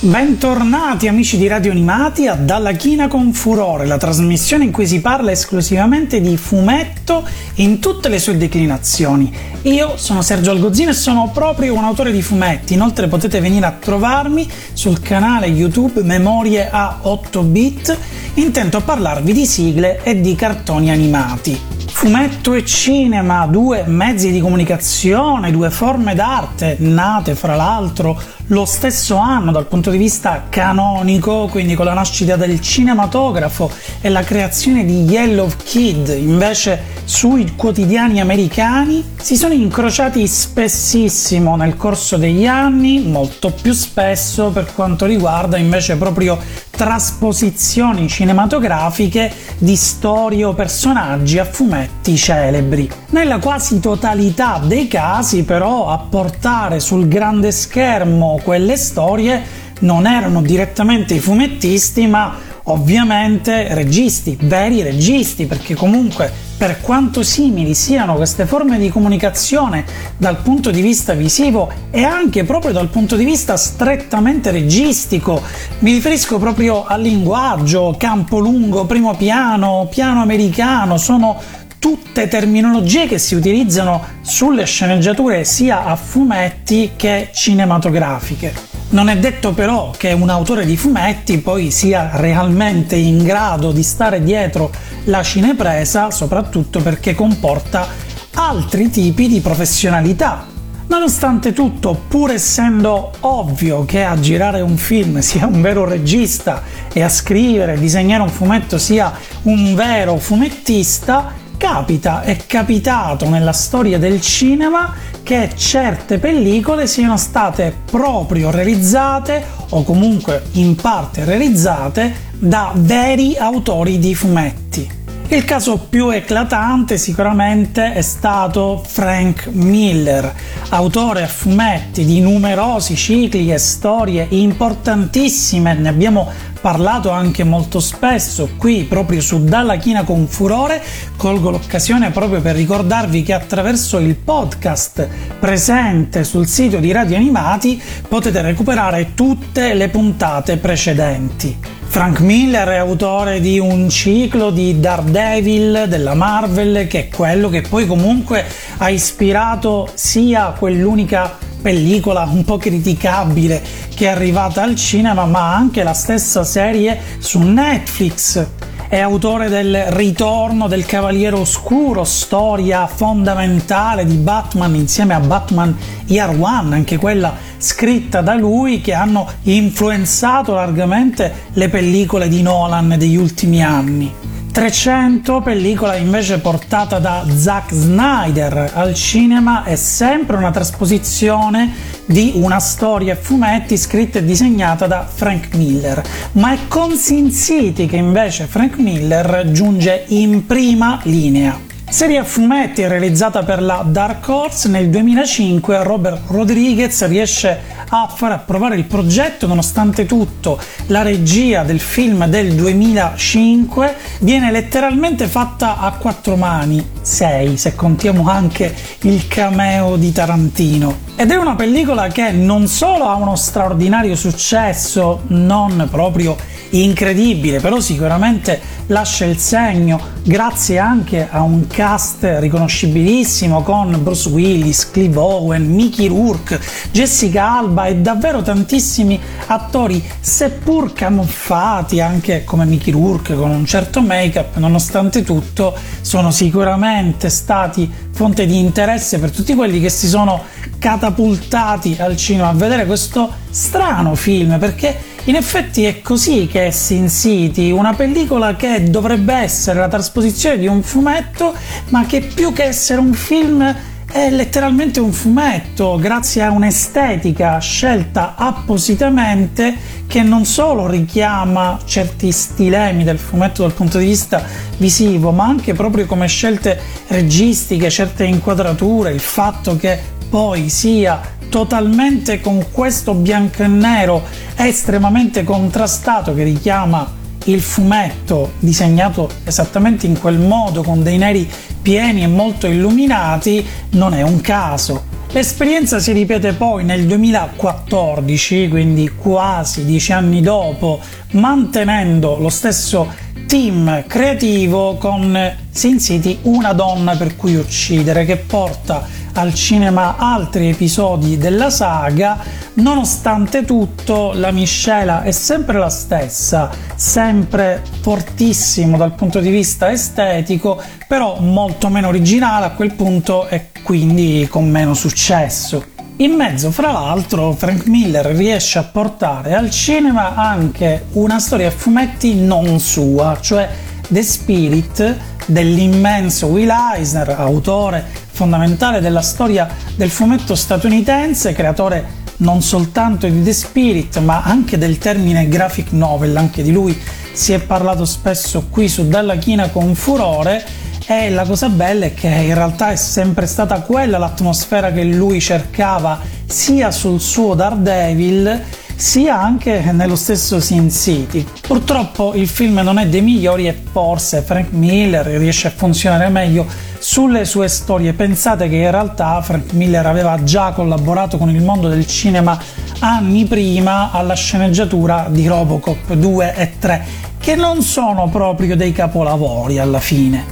Bentornati amici di Radio Animati a Dalla China con Furore, la trasmissione in cui si parla esclusivamente di fumetto in tutte le sue declinazioni. Io sono Sergio Algozzino e sono proprio un autore di fumetti, inoltre potete venire a trovarmi sul canale YouTube Memorie a 8 bit, intento a parlarvi di sigle e di cartoni animati. Fumetto e cinema, due mezzi di comunicazione, due forme d'arte nate fra l'altro lo stesso anno dal punto di vista canonico, quindi con la nascita del cinematografo e la creazione di Yellow Kid invece sui quotidiani americani, si sono incrociati spessissimo nel corso degli anni, molto più spesso per quanto riguarda invece proprio trasposizioni cinematografiche di storie o personaggi a fumetti celebri. Nella quasi totalità dei casi però a portare sul grande schermo quelle storie non erano direttamente i fumettisti ma ovviamente registi, veri registi, perché comunque per quanto simili siano queste forme di comunicazione dal punto di vista visivo e anche proprio dal punto di vista strettamente registico, mi riferisco proprio al linguaggio, campo lungo, primo piano, piano americano, sono tutte terminologie che si utilizzano sulle sceneggiature sia a fumetti che cinematografiche. Non è detto però che un autore di fumetti poi sia realmente in grado di stare dietro la cinepresa, soprattutto perché comporta altri tipi di professionalità. Nonostante tutto, pur essendo ovvio che a girare un film sia un vero regista e a scrivere e disegnare un fumetto sia un vero fumettista, capita, è capitato nella storia del cinema che certe pellicole siano state proprio realizzate o comunque in parte realizzate da veri autori di fumetti. Il caso più eclatante sicuramente è stato Frank Miller, autore a fumetti di numerosi cicli e storie importantissime, ne abbiamo parlato anche molto spesso qui proprio su Dalla China con Furore. Colgo l'occasione proprio per ricordarvi che attraverso il podcast presente sul sito di Radio Animati potete recuperare tutte le puntate precedenti. Frank Miller è autore di un ciclo di Daredevil della Marvel, che è quello che poi comunque ha ispirato sia quell'unica pellicola un po' criticabile che è arrivata al cinema, ma anche la stessa serie su Netflix è autore del Ritorno del Cavaliere Oscuro, storia fondamentale di Batman insieme a Batman Year One, anche quella scritta da lui, che hanno influenzato largamente le pellicole di Nolan degli ultimi anni. 300, pellicola invece portata da Zack Snyder al cinema, è sempre una trasposizione di una storia a fumetti scritta e disegnata da Frank Miller, ma è con Sin City che invece Frank Miller giunge in prima linea. Serie a fumetti realizzata per la Dark Horse nel 2005 Robert Rodriguez riesce a far approvare il progetto nonostante tutto la regia del film del 2005 viene letteralmente fatta a quattro mani, sei se contiamo anche il cameo di Tarantino. Ed è una pellicola che non solo ha uno straordinario successo, non proprio incredibile, però sicuramente lascia il segno grazie anche a un cast riconoscibilissimo con Bruce Willis, Clive Owen, Mickey Rourke, Jessica Alba e davvero tantissimi attori seppur camuffati anche come Mickey Rourke con un certo make-up, nonostante tutto sono sicuramente stati fonte di interesse per tutti quelli che si sono catapultati al cinema a vedere questo strano film perché in effetti è così che è Sin City, una pellicola che dovrebbe essere la trasposizione di un fumetto, ma che più che essere un film è letteralmente un fumetto, grazie a un'estetica scelta appositamente che non solo richiama certi stilemi del fumetto dal punto di vista visivo, ma anche proprio come scelte registiche, certe inquadrature, il fatto che poi sia totalmente con questo bianco e nero estremamente contrastato che richiama il fumetto disegnato esattamente in quel modo, con dei neri pieni e molto illuminati, non è un caso. L'esperienza si ripete poi nel 2014, quindi quasi dieci anni dopo, mantenendo lo stesso team creativo con Sin City Una donna per cui uccidere, che porta al cinema altri episodi della saga, nonostante tutto la miscela è sempre la stessa, sempre fortissimo dal punto di vista estetico, però molto meno originale a quel punto e quindi con meno successo. In mezzo, fra l'altro, Frank Miller riesce a portare al cinema anche una storia a fumetti non sua, cioè The Spirit dell'immenso Will Eisner, autore fondamentale della storia del fumetto statunitense, creatore non soltanto di The Spirit ma anche del termine graphic novel, anche di lui si è parlato spesso qui su Dalla China con furore e la cosa bella è che in realtà è sempre stata quella l'atmosfera che lui cercava sia sul suo Daredevil sia anche nello stesso Sin City. Purtroppo il film non è dei migliori e forse Frank Miller riesce a funzionare meglio sulle sue storie. Pensate che in realtà Frank Miller aveva già collaborato con il mondo del cinema anni prima alla sceneggiatura di Robocop 2 e 3, che non sono proprio dei capolavori alla fine.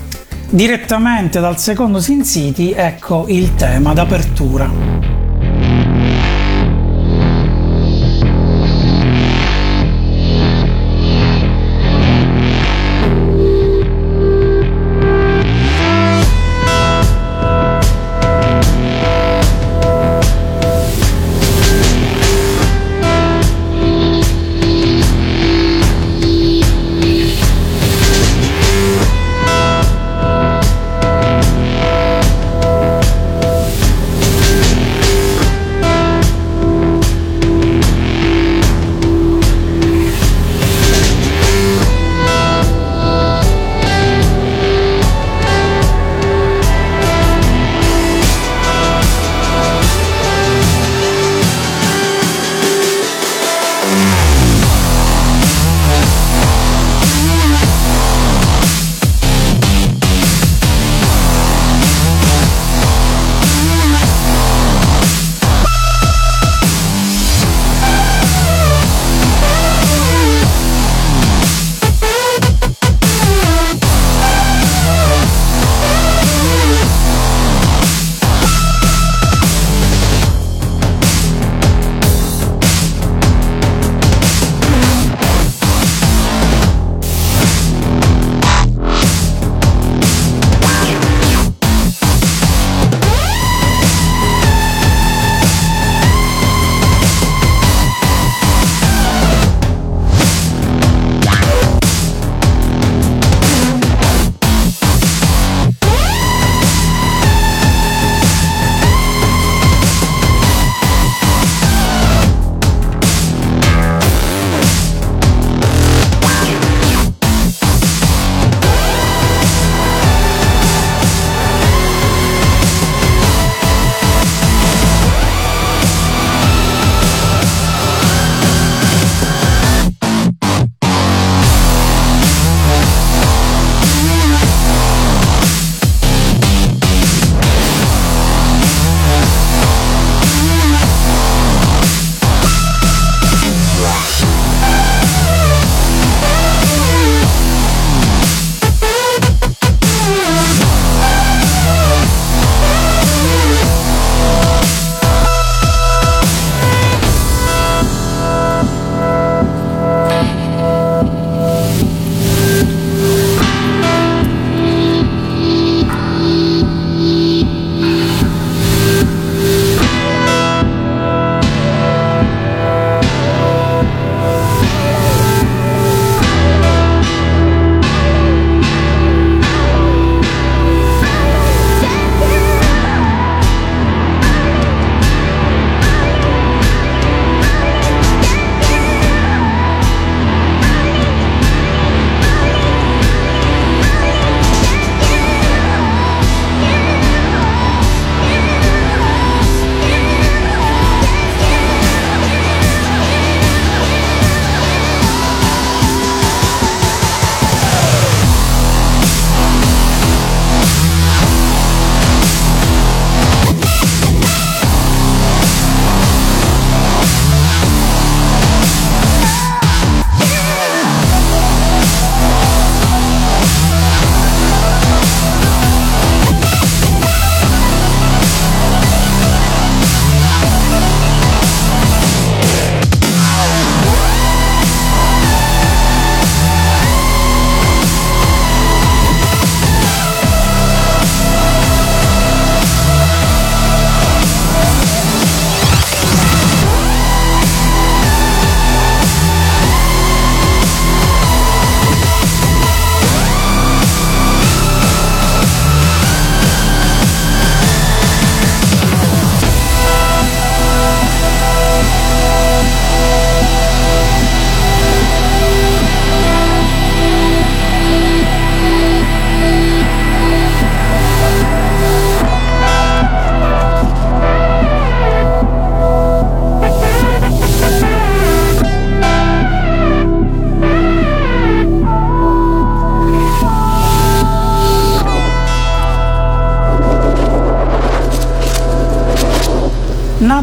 Direttamente dal secondo Sin City, ecco il tema d'apertura.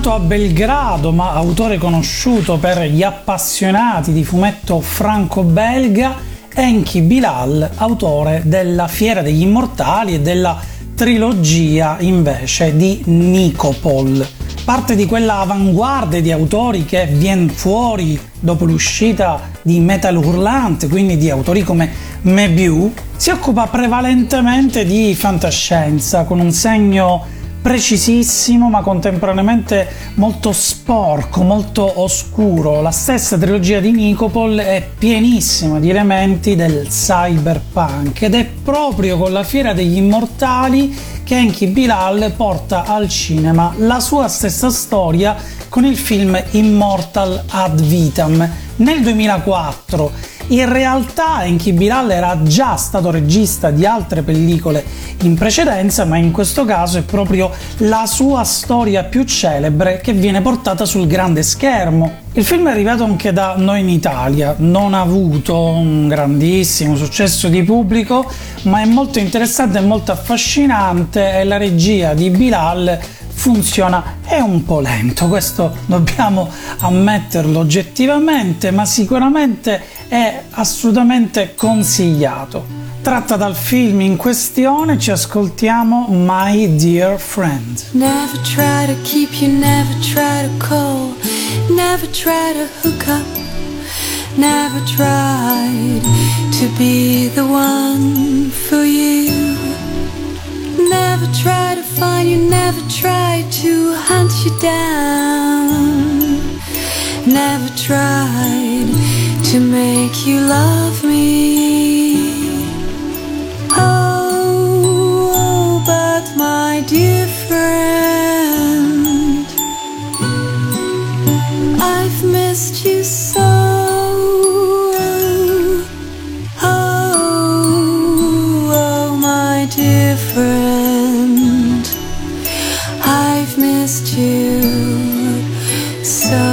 Nato a Belgrado, ma autore conosciuto per gli appassionati di fumetto franco-belga, Enki Bilal, autore della Fiera degli Immortali e della trilogia invece di Nicopol. Parte di quella avanguardia di autori che viene fuori dopo l'uscita di Metal Hurlant, quindi di autori come Mebiu, si occupa prevalentemente di fantascienza con un segno precisissimo ma contemporaneamente molto sporco, molto oscuro. La stessa trilogia di Nicopol è pienissima di elementi del cyberpunk ed è proprio con la Fiera degli Immortali che Enki Bilal porta al cinema la sua stessa storia con il film Immortal ad Vitam nel 2004 in realtà Enki Bilal era già stato regista di altre pellicole in precedenza, ma in questo caso è proprio la sua storia più celebre che viene portata sul grande schermo. Il film è arrivato anche da noi in Italia, non ha avuto un grandissimo successo di pubblico, ma è molto interessante e molto affascinante e la regia di Bilal funziona è un po' lento, questo dobbiamo ammetterlo oggettivamente, ma sicuramente è assolutamente consigliato. Tratta dal film in questione, ci ascoltiamo My Dear Friend. Never try to keep you, never try to call, never try to hook up, never tried to be the one for you. Never try to find you, never try to hunt you down. Never tried to make you love me. Missed you so. Oh, oh, my dear friend, I've missed you so.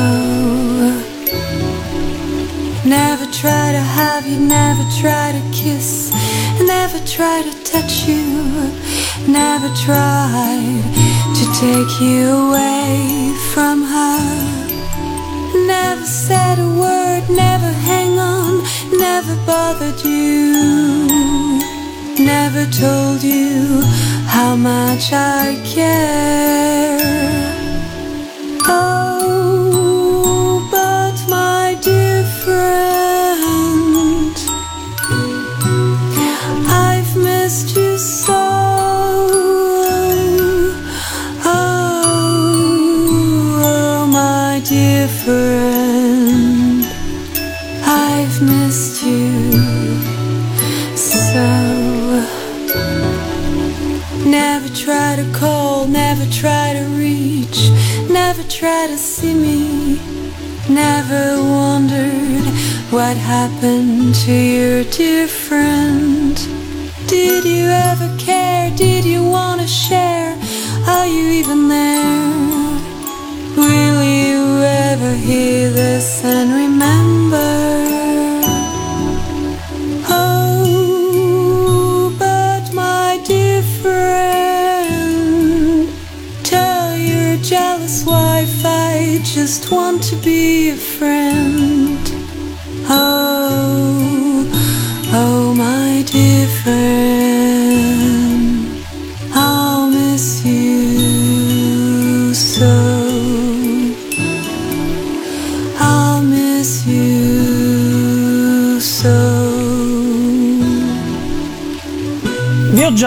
Never try to have you, never try to kiss, never try to touch you, never tried to take you away from her. Never bothered you, never told you how much I care. Oh, Never try to call, never try to reach, never try to see me. Never wondered what happened to your dear friend. Did you ever care? Did you want to share? Are you even there? Will you ever hear this and remember? Just want to be a friend. Oh,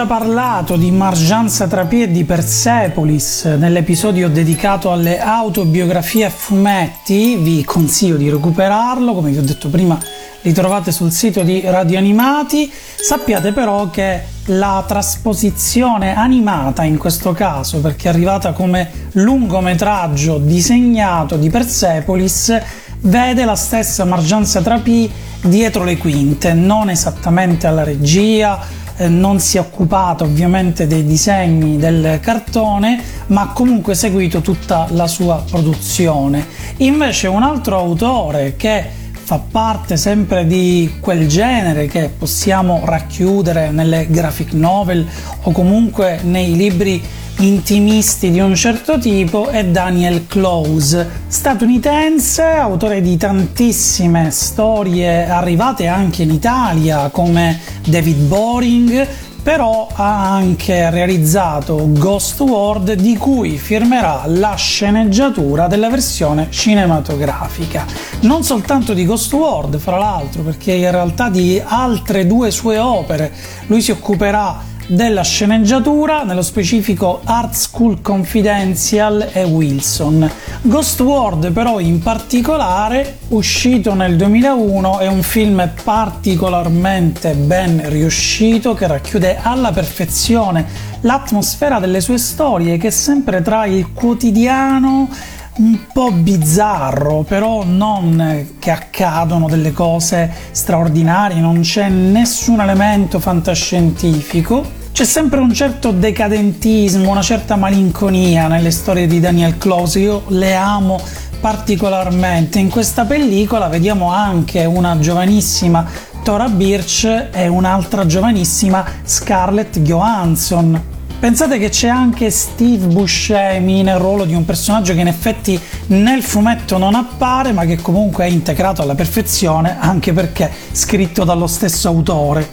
parlato di Marjan Satrapi e di Persepolis nell'episodio dedicato alle autobiografie a fumetti, vi consiglio di recuperarlo, come vi ho detto prima li trovate sul sito di Radio Animati, sappiate però che la trasposizione animata in questo caso, perché è arrivata come lungometraggio disegnato di Persepolis, vede la stessa Marjan Satrapi dietro le quinte, non esattamente alla regia, eh, non si è occupata ovviamente dei disegni del cartone, ma ha comunque seguito tutta la sua produzione. Invece un altro autore che fa parte sempre di quel genere che possiamo racchiudere nelle graphic novel o comunque nei libri intimisti di un certo tipo è Daniel Close, statunitense, autore di tantissime storie arrivate anche in Italia come David Boring, però ha anche realizzato Ghost World di cui firmerà la sceneggiatura della versione cinematografica. Non soltanto di Ghost World, fra l'altro, perché in realtà di altre due sue opere lui si occuperà della sceneggiatura, nello specifico Art School Confidential e Wilson. Ghost World però in particolare, uscito nel 2001, è un film particolarmente ben riuscito che racchiude alla perfezione l'atmosfera delle sue storie che è sempre tra il quotidiano un po' bizzarro, però non che accadono delle cose straordinarie, non c'è nessun elemento fantascientifico. C'è sempre un certo decadentismo, una certa malinconia nelle storie di Daniel Close, io le amo particolarmente. In questa pellicola vediamo anche una giovanissima Tora Birch e un'altra giovanissima Scarlett Johansson, Pensate che c'è anche Steve Buscemi nel ruolo di un personaggio che in effetti nel fumetto non appare, ma che comunque è integrato alla perfezione, anche perché scritto dallo stesso autore.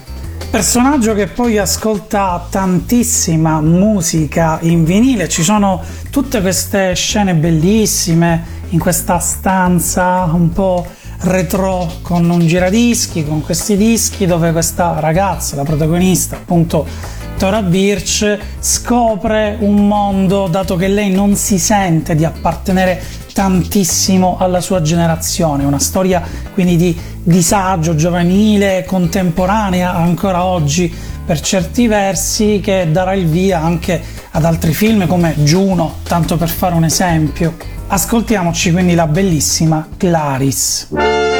Personaggio che poi ascolta tantissima musica in vinile, ci sono tutte queste scene bellissime in questa stanza un po' retro con un giradischi, con questi dischi dove questa ragazza, la protagonista, appunto Tora Birch scopre un mondo, dato che lei non si sente di appartenere tantissimo alla sua generazione, una storia quindi di disagio giovanile, contemporanea ancora oggi per certi versi, che darà il via anche ad altri film come Juno, tanto per fare un esempio. Ascoltiamoci quindi la bellissima Clarice.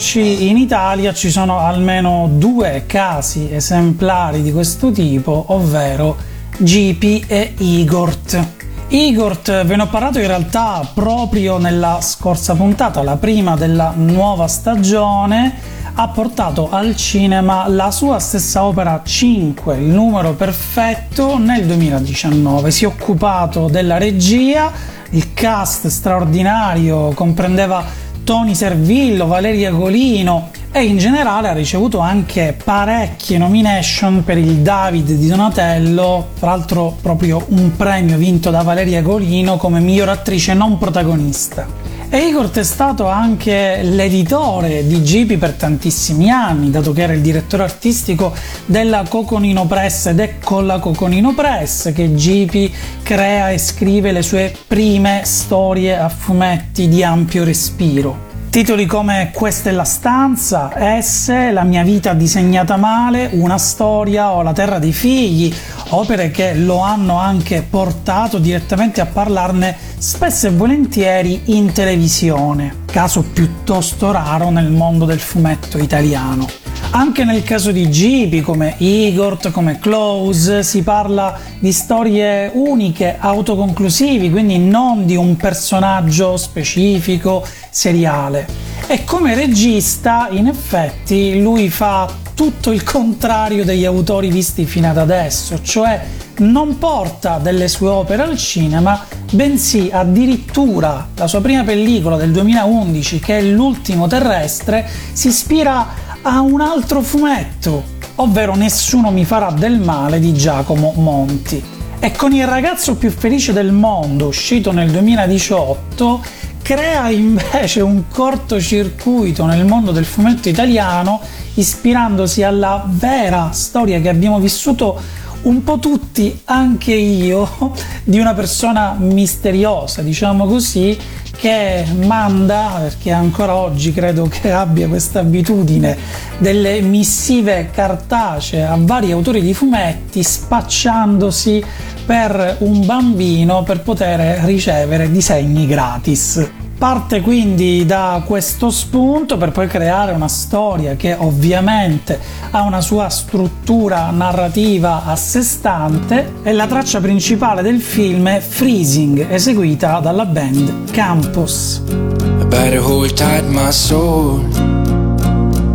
Trasferendoci in Italia ci sono almeno due casi esemplari di questo tipo, ovvero Gipi e Igort. Igort ve ne ho parlato in realtà proprio nella scorsa puntata, la prima della nuova stagione, ha portato al cinema la sua stessa opera 5, il numero perfetto, nel 2019. Si è occupato della regia, il cast straordinario comprendeva Tony Servillo, Valeria Golino e in generale ha ricevuto anche parecchie nomination per il David di Donatello, tra l'altro proprio un premio vinto da Valeria Golino come miglior attrice non protagonista. Igor è stato anche l'editore di Gipi per tantissimi anni, dato che era il direttore artistico della Coconino Press ed è con la Coconino Press che Gipi crea e scrive le sue prime storie a fumetti di ampio respiro. Titoli come Questa è la stanza, Esse, La mia vita disegnata male, Una storia o La terra dei figli, opere che lo hanno anche portato direttamente a parlarne spesso e volentieri in televisione, caso piuttosto raro nel mondo del fumetto italiano. Anche nel caso di Gibi, come Igor, come Close, si parla di storie uniche, autoconclusivi, quindi non di un personaggio specifico, seriale. E come regista, in effetti, lui fa tutto il contrario degli autori visti fino ad adesso, cioè non porta delle sue opere al cinema, bensì addirittura la sua prima pellicola del 2011, che è L'ultimo terrestre, si ispira a un altro fumetto, ovvero Nessuno mi farà del male di Giacomo Monti. E con Il ragazzo più felice del mondo, uscito nel 2018, crea invece un cortocircuito nel mondo del fumetto italiano, ispirandosi alla vera storia che abbiamo vissuto un po' tutti, anche io, di una persona misteriosa, diciamo così, che manda, perché ancora oggi credo che abbia questa abitudine, delle missive cartacee a vari autori di fumetti spacciandosi per un bambino per poter ricevere disegni gratis. Parte quindi da questo spunto per poi creare una storia che ovviamente ha una sua struttura narrativa a sé stante e la traccia principale del film è Freezing, eseguita dalla band Campus. I better hold tight my soul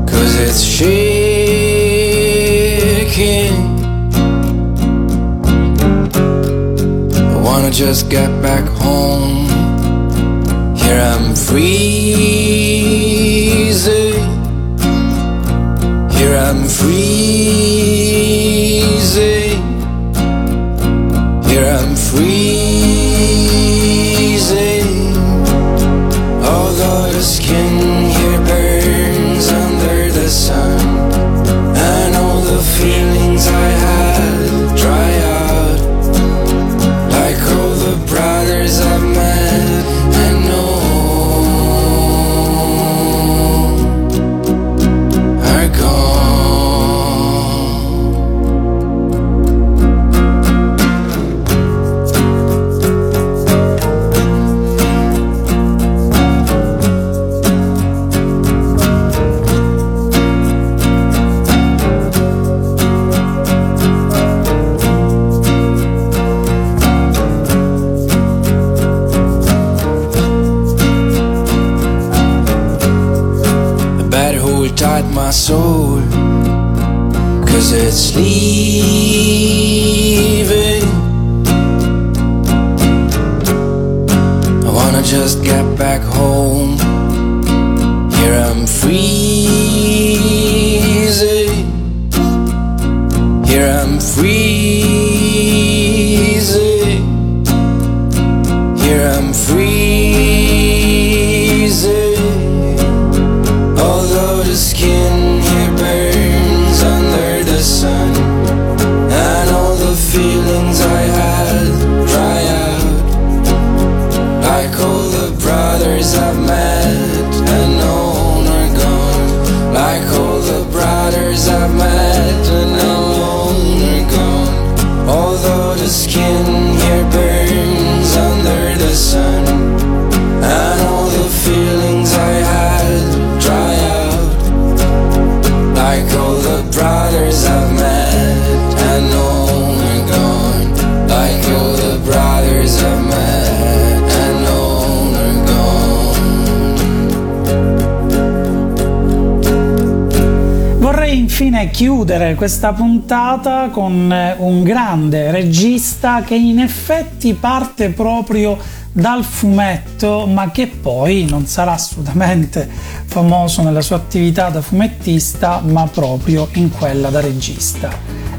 Cause it's shaking I wanna just get back home Here I'm freezing. Here I'm freezing. Soul. Cause it's leaving chiudere questa puntata con eh, un grande regista che in effetti parte proprio dal fumetto, ma che poi non sarà assolutamente famoso nella sua attività da fumettista, ma proprio in quella da regista.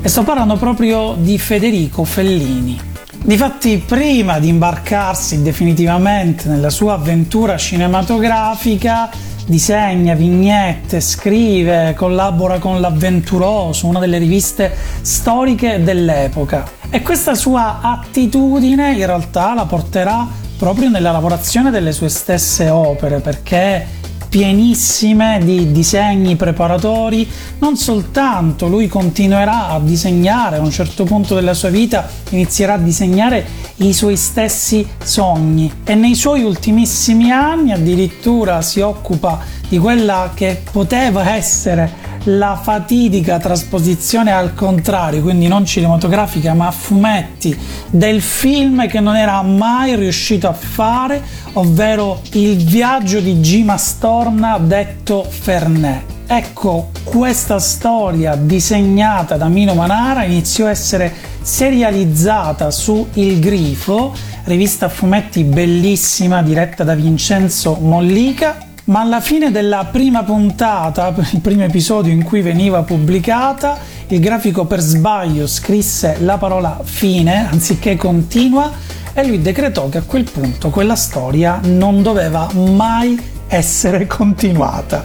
E sto parlando proprio di Federico Fellini. Difatti, prima di imbarcarsi definitivamente nella sua avventura cinematografica, disegna vignette, scrive, collabora con l'Avventuroso, una delle riviste storiche dell'epoca. E questa sua attitudine in realtà la porterà proprio nella lavorazione delle sue stesse opere, perché pienissime di disegni preparatori, non soltanto lui continuerà a disegnare, a un certo punto della sua vita inizierà a disegnare i suoi stessi sogni. E nei suoi ultimissimi anni addirittura si occupa di quella che poteva essere la fatidica trasposizione al contrario, quindi non cinematografica ma a fumetti del film che non era mai riuscito a fare, ovvero Il viaggio di Gima Storna detto Fernet. Ecco, questa storia disegnata da Mino Manara iniziò a essere serializzata su Il Grifo, rivista a fumetti bellissima diretta da Vincenzo Mollica ma alla fine della prima puntata, il primo episodio in cui veniva pubblicata, il grafico per sbaglio scrisse la parola fine anziché continua e lui decretò che a quel punto quella storia non doveva mai essere continuata.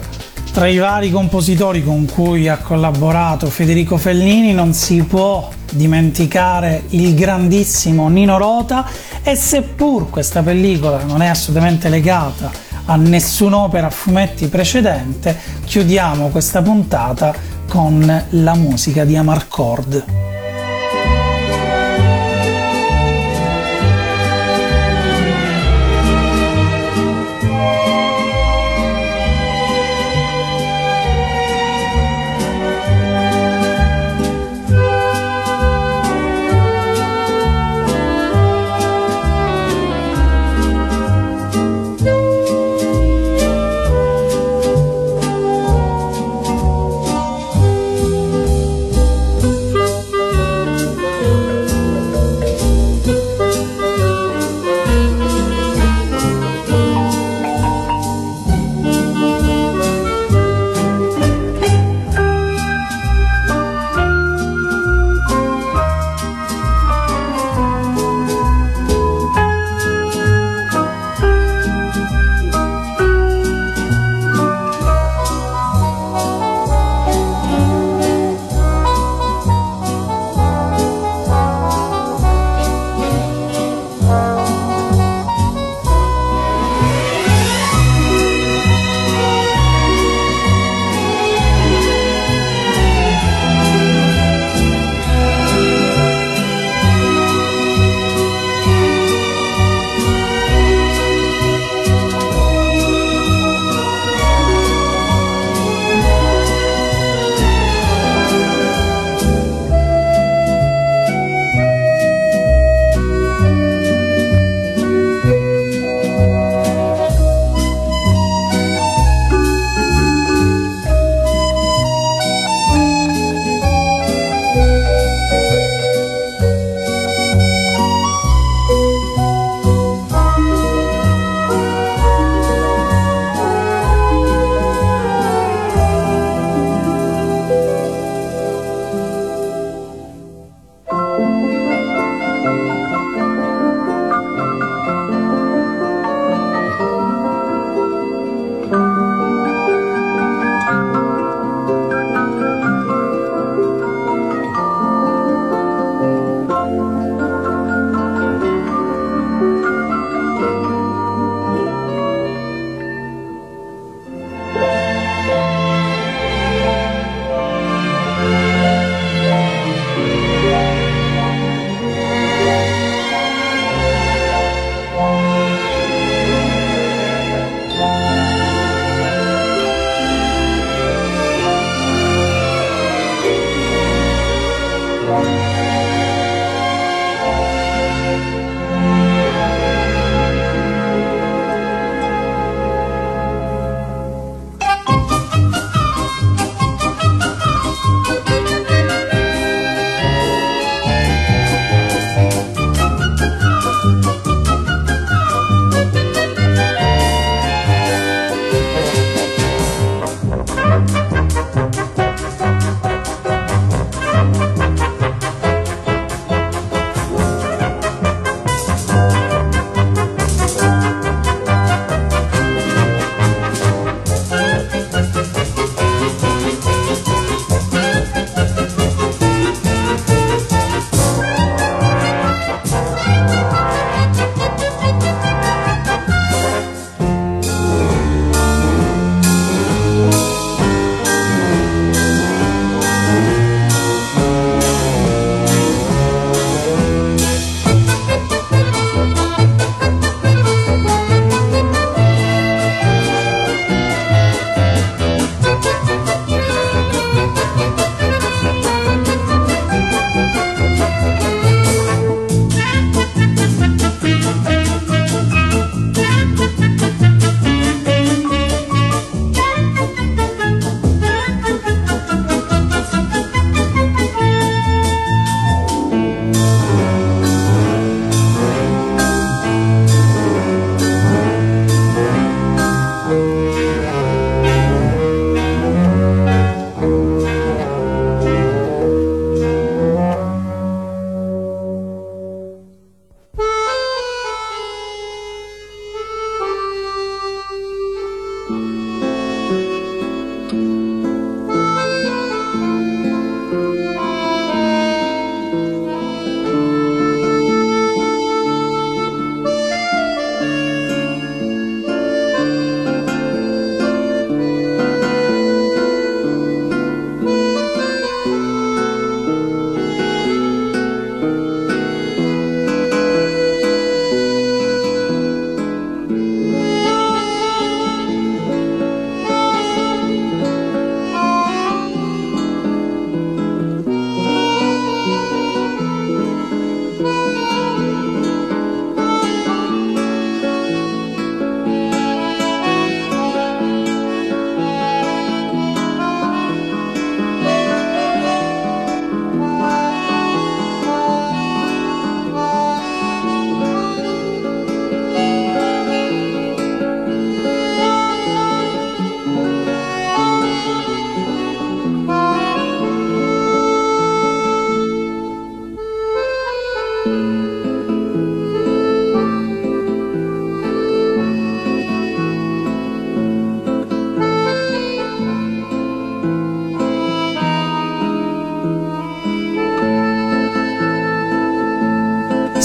Tra i vari compositori con cui ha collaborato Federico Fellini non si può dimenticare il grandissimo Nino Rota e seppur questa pellicola non è assolutamente legata a nessun'opera a fumetti precedente, chiudiamo questa puntata con la musica di Amarcord.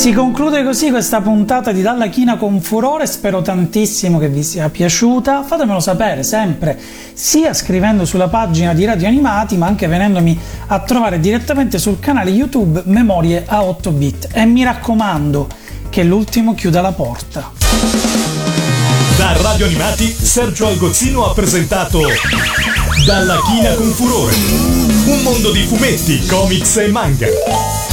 Si conclude così questa puntata di Dalla China con furore, spero tantissimo che vi sia piaciuta, fatemelo sapere sempre, sia scrivendo sulla pagina di Radio Animati ma anche venendomi a trovare direttamente sul canale YouTube Memorie a 8 bit. E mi raccomando che l'ultimo chiuda la porta. Da Radio Animati Sergio Algozzino ha presentato Dalla China con furore, un mondo di fumetti, comics e manga